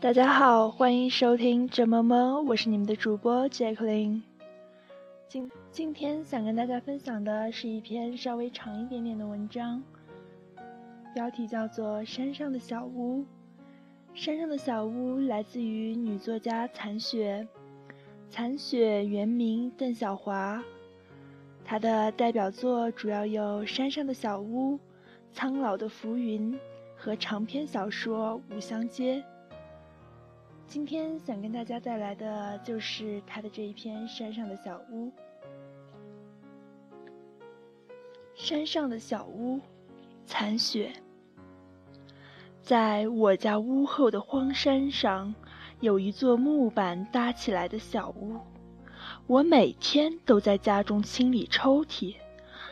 大家好，欢迎收听这么么，我是你们的主播 j a c k l i n。今今天想跟大家分享的是一篇稍微长一点点的文章，标题叫做《山上的小屋》。山上的小屋来自于女作家残雪，残雪原名邓小华，她的代表作主要有《山上的小屋》、《苍老的浮云》和长篇小说《五香街》。今天想跟大家带来的就是他的这一篇《山上的小屋》。山上的小屋，残雪。在我家屋后的荒山上，有一座木板搭起来的小屋。我每天都在家中清理抽屉。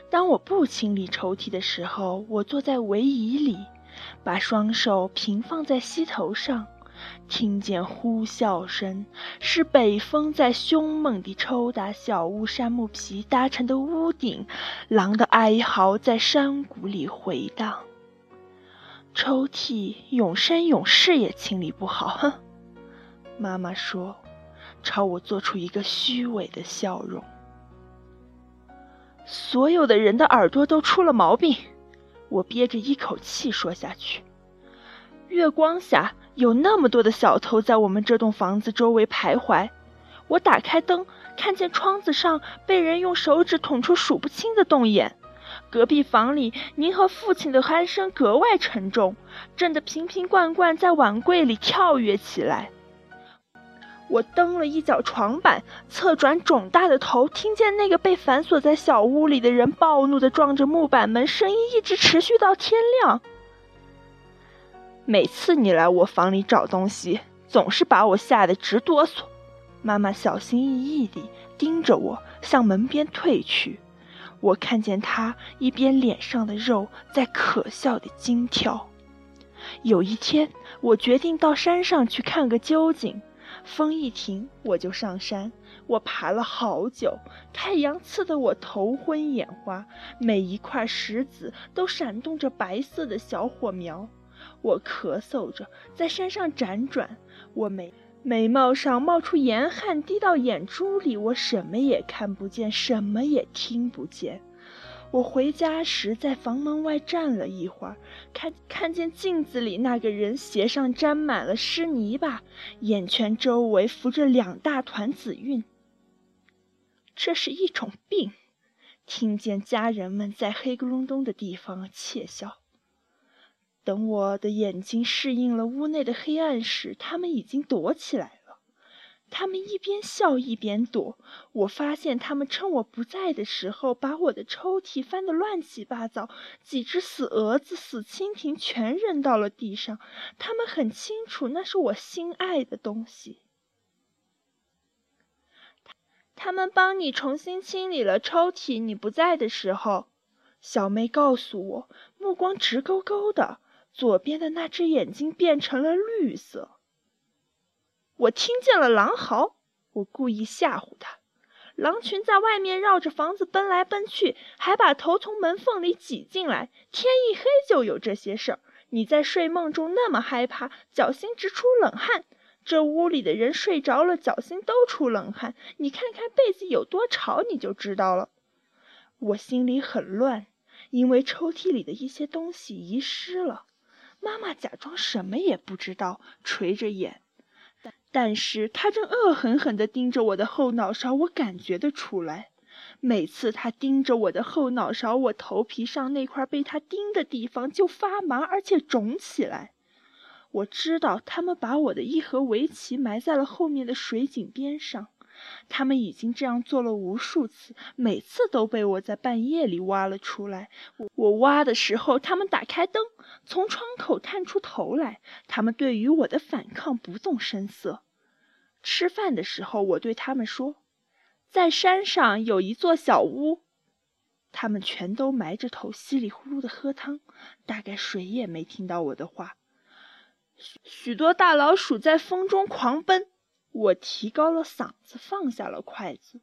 当我不清理抽屉的时候，我坐在围椅里，把双手平放在膝头上。听见呼啸声，是北风在凶猛地抽打小屋杉木皮搭成的屋顶。狼的哀嚎在山谷里回荡。抽屉永生永世也清理不好，哼！妈妈说，朝我做出一个虚伪的笑容。所有的人的耳朵都出了毛病，我憋着一口气说下去。月光下。有那么多的小偷在我们这栋房子周围徘徊。我打开灯，看见窗子上被人用手指捅出数不清的洞眼。隔壁房里，您和父亲的鼾声格外沉重，震得瓶瓶罐罐在碗柜里跳跃起来。我蹬了一脚床板，侧转肿大的头，听见那个被反锁在小屋里的人暴怒地撞着木板门，声音一直持续到天亮。每次你来我房里找东西，总是把我吓得直哆嗦。妈妈小心翼翼地盯着我，向门边退去。我看见她一边脸上的肉在可笑的惊跳。有一天，我决定到山上去看个究竟。风一停，我就上山。我爬了好久，太阳刺得我头昏眼花，每一块石子都闪动着白色的小火苗。我咳嗽着，在山上辗转，我眉眉毛上冒出盐汗，滴到眼珠里，我什么也看不见，什么也听不见。我回家时，在房门外站了一会儿，看看见镜子里那个人鞋上沾满了湿泥巴，眼圈周围浮着两大团紫晕。这是一种病。听见家人们在黑咕隆咚的地方窃笑。等我的眼睛适应了屋内的黑暗时，他们已经躲起来了。他们一边笑一边躲。我发现他们趁我不在的时候，把我的抽屉翻得乱七八糟，几只死蛾子、死蜻蜓全扔到了地上。他们很清楚那是我心爱的东西。他们帮你重新清理了抽屉。你不在的时候，小妹告诉我，目光直勾勾的。左边的那只眼睛变成了绿色。我听见了狼嚎，我故意吓唬他。狼群在外面绕着房子奔来奔去，还把头从门缝里挤进来。天一黑就有这些事儿。你在睡梦中那么害怕，脚心直出冷汗。这屋里的人睡着了，脚心都出冷汗。你看看被子有多潮，你就知道了。我心里很乱，因为抽屉里的一些东西遗失了。妈妈假装什么也不知道，垂着眼，但但是她正恶狠狠地盯着我的后脑勺，我感觉得出来。每次她盯着我的后脑勺，我头皮上那块被她盯的地方就发麻，而且肿起来。我知道他们把我的一盒围棋埋在了后面的水井边上。他们已经这样做了无数次，每次都被我在半夜里挖了出来。我我挖的时候，他们打开灯，从窗口探出头来。他们对于我的反抗不动声色。吃饭的时候，我对他们说：“在山上有一座小屋。”他们全都埋着头，稀里呼噜的喝汤，大概谁也没听到我的话。许多大老鼠在风中狂奔。我提高了嗓子，放下了筷子。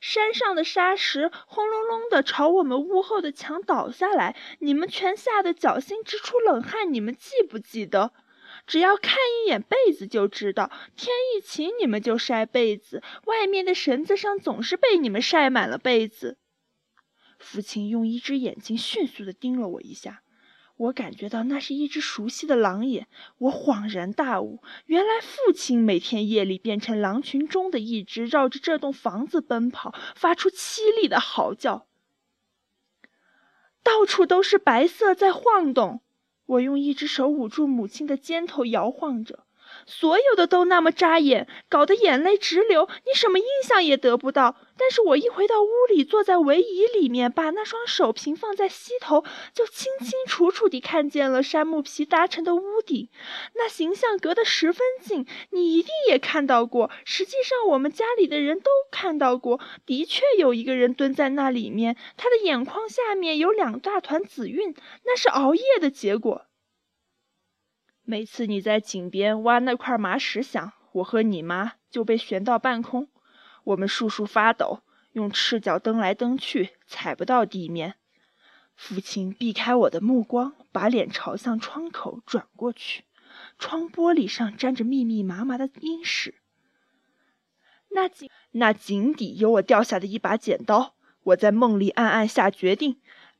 山上的沙石轰隆隆的朝我们屋后的墙倒下来，你们全吓得脚心直出冷汗。你们记不记得？只要看一眼被子就知道，天一晴你们就晒被子，外面的绳子上总是被你们晒满了被子。父亲用一只眼睛迅速地盯了我一下。我感觉到那是一只熟悉的狼眼，我恍然大悟，原来父亲每天夜里变成狼群中的一只，绕着这栋房子奔跑，发出凄厉的嚎叫。到处都是白色在晃动，我用一只手捂住母亲的肩头，摇晃着。所有的都那么扎眼，搞得眼泪直流。你什么印象也得不到。但是我一回到屋里，坐在围椅里面，把那双手平放在膝头，就清清楚楚地看见了杉木皮搭成的屋顶。那形象隔得十分近，你一定也看到过。实际上，我们家里的人都看到过。的确有一个人蹲在那里面，他的眼眶下面有两大团紫晕，那是熬夜的结果。每次你在井边挖那块麻石响，我和你妈就被悬到半空，我们簌簌发抖，用赤脚蹬来蹬去，踩不到地面。父亲避开我的目光，把脸朝向窗口转过去，窗玻璃上沾着密密麻麻的阴屎。那井那井底有我掉下的一把剪刀，我在梦里暗暗下决定，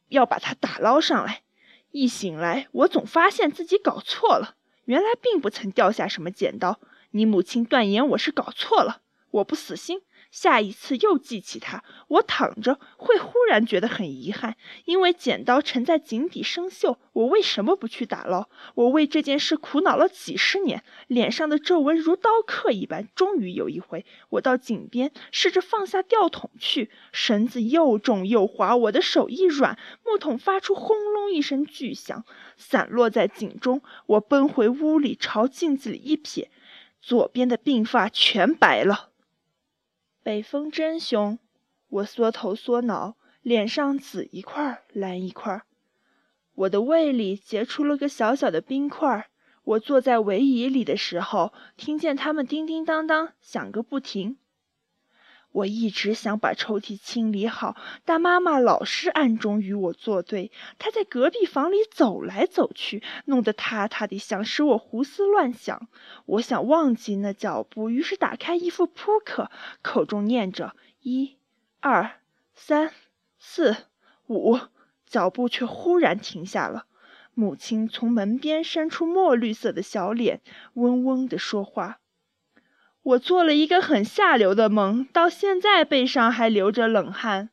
要把它打捞上来。一醒来，我总发现自己搞错了。原来并不曾掉下什么剪刀，你母亲断言我是搞错了，我不死心，下一次又记起它，我躺着会忽然觉得很遗憾，因为剪刀沉在井底生锈，我为什么不去打捞？我为这件事苦恼了几十年，脸上的皱纹如刀刻一般。终于有一回，我到井边试着放下吊桶去，绳子又重又滑，我的手一软，木桶发出轰隆一声巨响。散落在井中，我奔回屋里，朝镜子里一瞥，左边的鬓发全白了。北风真凶，我缩头缩脑，脸上紫一块蓝一块。我的胃里结出了个小小的冰块。我坐在围椅里的时候，听见它们叮叮当当响个不停。我一直想把抽屉清理好，但妈妈老是暗中与我作对。她在隔壁房里走来走去，弄得塌塌的响，使我胡思乱想。我想忘记那脚步，于是打开一副扑克，口中念着一、二、三、四、五，脚步却忽然停下了。母亲从门边伸出墨绿色的小脸，嗡嗡地说话。我做了一个很下流的梦，到现在背上还流着冷汗。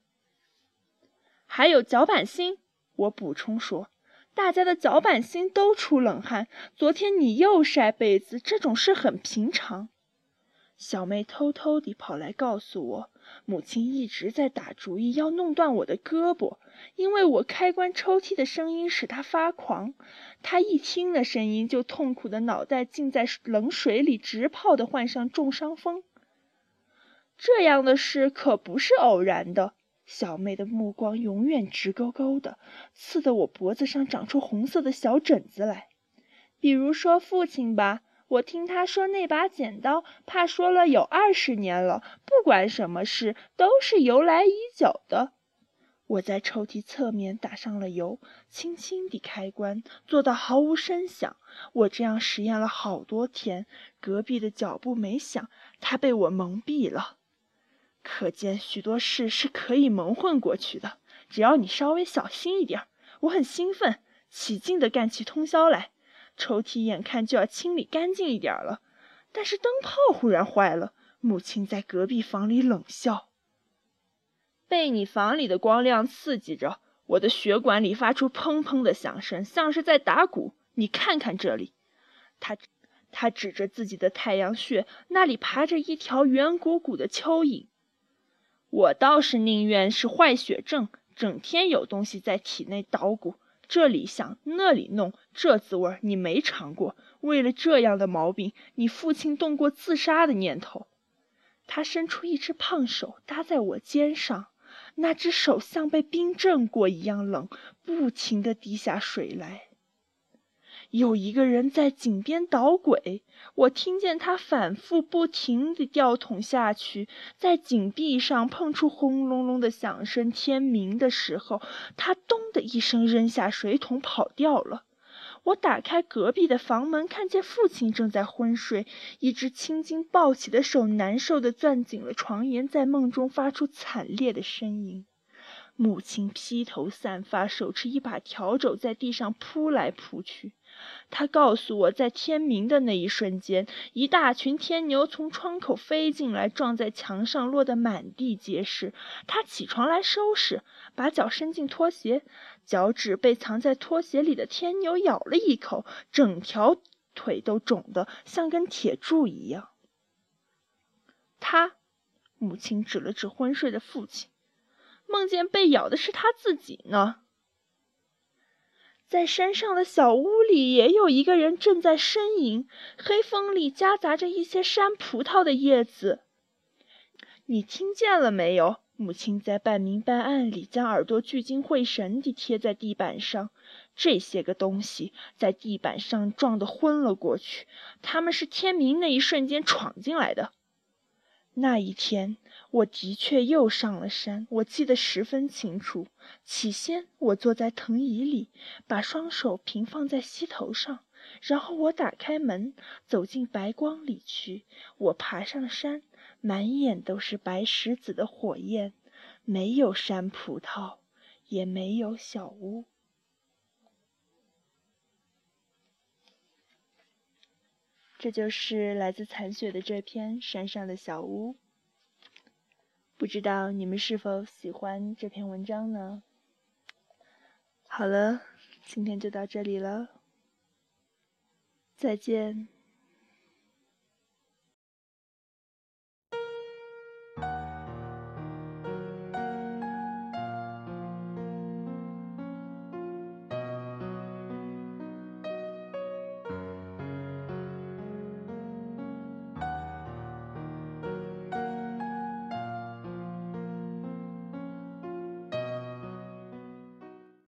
还有脚板心，我补充说，大家的脚板心都出冷汗。昨天你又晒被子，这种事很平常。小妹偷偷地跑来告诉我，母亲一直在打主意要弄断我的胳膊，因为我开关抽屉的声音使她发狂。她一听了声音，就痛苦的脑袋浸在冷水里，直泡的患上重伤风。这样的事可不是偶然的。小妹的目光永远直勾勾的，刺得我脖子上长出红色的小疹子来。比如说父亲吧。我听他说，那把剪刀，怕说了有二十年了。不管什么事，都是由来已久的。我在抽屉侧面打上了油，轻轻地开关，做到毫无声响。我这样实验了好多天，隔壁的脚步没响，他被我蒙蔽了。可见许多事是可以蒙混过去的，只要你稍微小心一点。我很兴奋，起劲地干起通宵来。抽屉眼看就要清理干净一点了，但是灯泡忽然坏了。母亲在隔壁房里冷笑：“被你房里的光亮刺激着，我的血管里发出砰砰的响声，像是在打鼓。你看看这里。”他他指着自己的太阳穴，那里爬着一条圆鼓鼓的蚯蚓。我倒是宁愿是坏血症，整天有东西在体内捣鼓。这里想，那里弄，这滋味你没尝过。为了这样的毛病，你父亲动过自杀的念头。他伸出一只胖手搭在我肩上，那只手像被冰镇过一样冷，不停的滴下水来。有一个人在井边捣鬼，我听见他反复不停地吊桶下去，在井壁上碰出轰隆隆的响声。天明的时候，他咚的一声扔下水桶跑掉了。我打开隔壁的房门，看见父亲正在昏睡，一只青筋暴起的手难受地攥紧了床沿，在梦中发出惨烈的呻吟。母亲披头散发，手持一把笤帚，在地上扑来扑去。他告诉我在天明的那一瞬间，一大群天牛从窗口飞进来，撞在墙上，落得满地皆是。他起床来收拾，把脚伸进拖鞋，脚趾被藏在拖鞋里的天牛咬了一口，整条腿都肿得像根铁柱一样。他，母亲指了指昏睡的父亲。梦见被咬的是他自己呢。在山上的小屋里，也有一个人正在呻吟，黑风里夹杂着一些山葡萄的叶子。你听见了没有？母亲在半明半暗里将耳朵聚精会神地贴在地板上。这些个东西在地板上撞得昏了过去。他们是天明那一瞬间闯进来的。那一天，我的确又上了山，我记得十分清楚。起先，我坐在藤椅里，把双手平放在膝头上，然后我打开门，走进白光里去。我爬上山，满眼都是白石子的火焰，没有山葡萄，也没有小屋。这就是来自残雪的这篇《山上的小屋》。不知道你们是否喜欢这篇文章呢？好了，今天就到这里了，再见。